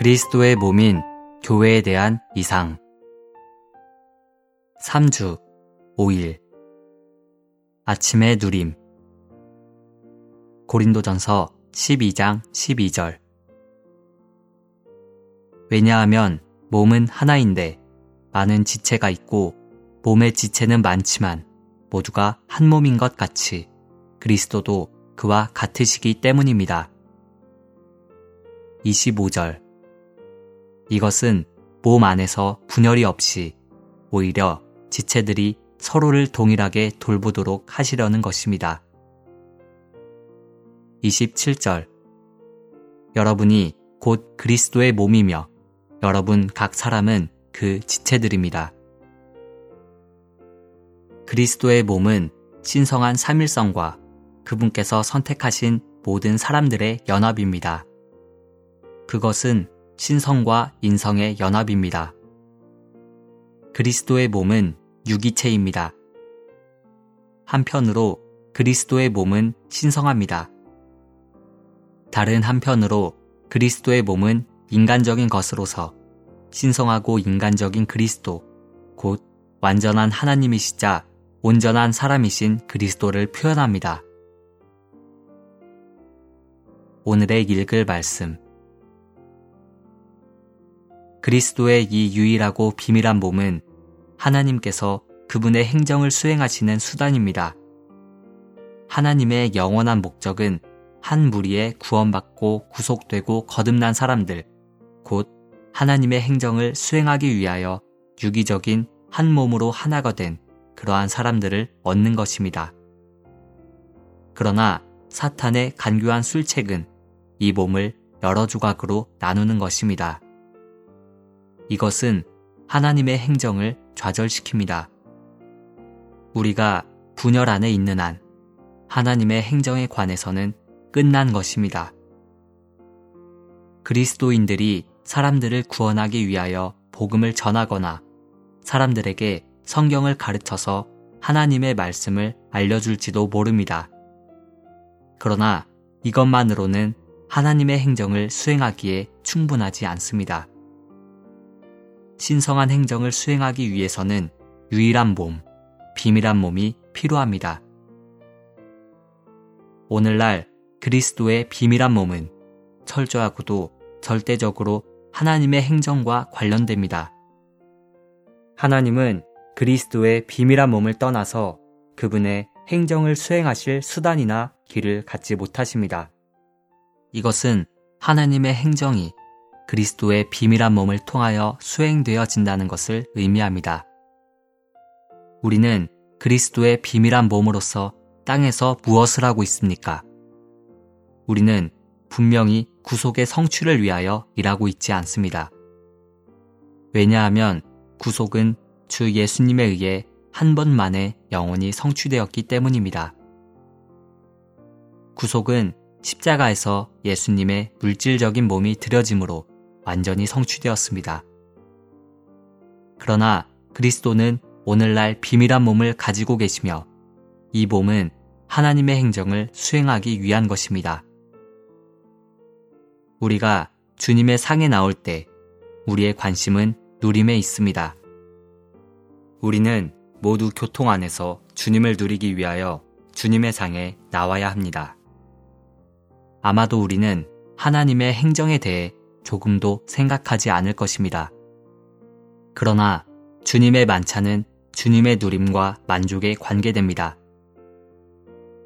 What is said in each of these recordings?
그리스도의 몸인 교회에 대한 이상. 3주 5일. 아침의 누림. 고린도전서 12장 12절. 왜냐하면 몸은 하나인데 많은 지체가 있고 몸의 지체는 많지만 모두가 한 몸인 것 같이 그리스도도 그와 같으시기 때문입니다. 25절 이것은 몸 안에서 분열이 없이 오히려 지체들이 서로를 동일하게 돌보도록 하시려는 것입니다. 27절 여러분이 곧 그리스도의 몸이며 여러분 각 사람은 그 지체들입니다. 그리스도의 몸은 신성한 삼일성과 그분께서 선택하신 모든 사람들의 연합입니다. 그것은 신성과 인성의 연합입니다. 그리스도의 몸은 유기체입니다. 한편으로 그리스도의 몸은 신성합니다. 다른 한편으로 그리스도의 몸은 인간적인 것으로서 신성하고 인간적인 그리스도, 곧 완전한 하나님이시자 온전한 사람이신 그리스도를 표현합니다. 오늘의 읽을 말씀. 그리스도의 이 유일하고 비밀한 몸은 하나님께서 그분의 행정을 수행하시는 수단입니다. 하나님의 영원한 목적은 한 무리에 구원받고 구속되고 거듭난 사람들, 곧 하나님의 행정을 수행하기 위하여 유기적인 한 몸으로 하나가 된 그러한 사람들을 얻는 것입니다. 그러나 사탄의 간교한 술책은 이 몸을 여러 조각으로 나누는 것입니다. 이것은 하나님의 행정을 좌절시킵니다. 우리가 분열 안에 있는 한 하나님의 행정에 관해서는 끝난 것입니다. 그리스도인들이 사람들을 구원하기 위하여 복음을 전하거나 사람들에게 성경을 가르쳐서 하나님의 말씀을 알려줄지도 모릅니다. 그러나 이것만으로는 하나님의 행정을 수행하기에 충분하지 않습니다. 신성한 행정을 수행하기 위해서는 유일한 몸, 비밀한 몸이 필요합니다. 오늘날 그리스도의 비밀한 몸은 철저하고도 절대적으로 하나님의 행정과 관련됩니다. 하나님은 그리스도의 비밀한 몸을 떠나서 그분의 행정을 수행하실 수단이나 길을 갖지 못하십니다. 이것은 하나님의 행정이 그리스도의 비밀한 몸을 통하여 수행되어진다는 것을 의미합니다. 우리는 그리스도의 비밀한 몸으로서 땅에서 무엇을 하고 있습니까? 우리는 분명히 구속의 성취를 위하여 일하고 있지 않습니다. 왜냐하면 구속은 주 예수님에 의해 한 번만에 영원히 성취되었기 때문입니다. 구속은 십자가에서 예수님의 물질적인 몸이 들여짐으로 완전히 성취되었습니다. 그러나 그리스도는 오늘날 비밀한 몸을 가지고 계시며 이 몸은 하나님의 행정을 수행하기 위한 것입니다. 우리가 주님의 상에 나올 때 우리의 관심은 누림에 있습니다. 우리는 모두 교통 안에서 주님을 누리기 위하여 주님의 상에 나와야 합니다. 아마도 우리는 하나님의 행정에 대해 조금도 생각하지 않을 것입니다. 그러나 주님의 만찬은 주님의 누림과 만족에 관계됩니다.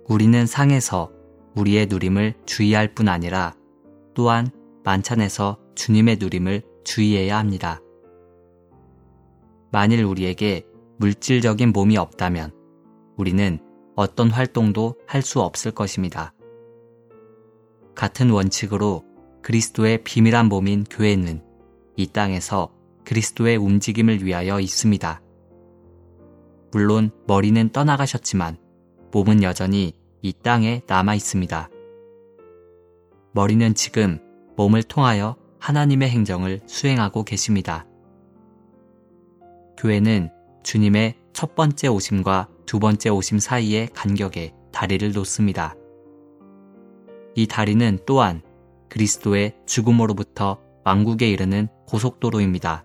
우리는 상에서 우리의 누림을 주의할 뿐 아니라 또한 만찬에서 주님의 누림을 주의해야 합니다. 만일 우리에게 물질적인 몸이 없다면 우리는 어떤 활동도 할 수 없을 것입니다. 같은 원칙으로 그리스도의 비밀한 몸인 교회는 이 땅에서 그리스도의 움직임을 위하여 있습니다. 물론 머리는 떠나가셨지만 몸은 여전히 이 땅에 남아 있습니다. 머리는 지금 몸을 통하여 하나님의 행정을 수행하고 계십니다. 교회는 주님의 첫 번째 오심과 두 번째 오심 사이의 간격에 다리를 놓습니다. 이 다리는 또한 그리스도의 죽음으로부터 왕국에 이르는 고속도로입니다.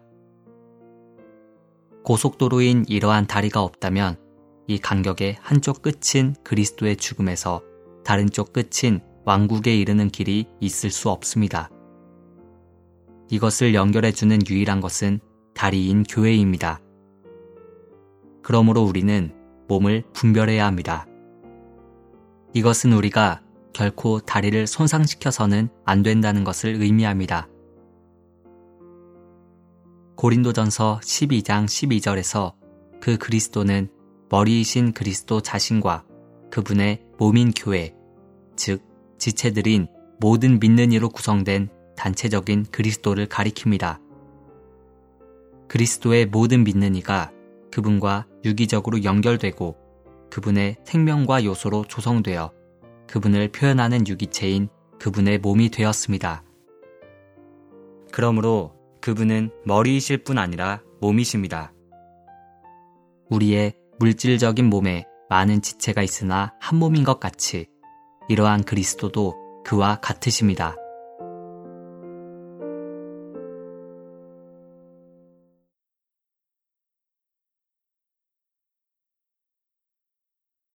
고속도로인 이러한 다리가 없다면 이 간격의 한쪽 끝인 그리스도의 죽음에서 다른 쪽 끝인 왕국에 이르는 길이 있을 수 없습니다. 이것을 연결해주는 유일한 것은 다리인 교회입니다. 그러므로 우리는 몸을 분별해야 합니다. 이것은 우리가 결코 다리를 손상시켜서는 안 된다는 것을 의미합니다. 고린도전서 12장 12절에서 그 그리스도는 머리이신 그리스도 자신과 그분의 몸인 교회, 즉 지체들인 모든 믿는 이로 구성된 단체적인 그리스도를 가리킵니다. 그리스도의 모든 믿는 이가 그분과 유기적으로 연결되고 그분의 생명과 요소로 조성되어 그분을 표현하는 유기체인 그분의 몸이 되었습니다. 그러므로 그분은 머리이실 뿐 아니라 몸이십니다. 우리의 물질적인 몸에 많은 지체가 있으나 한 몸인 것 같이 이러한 그리스도도 그와 같으십니다.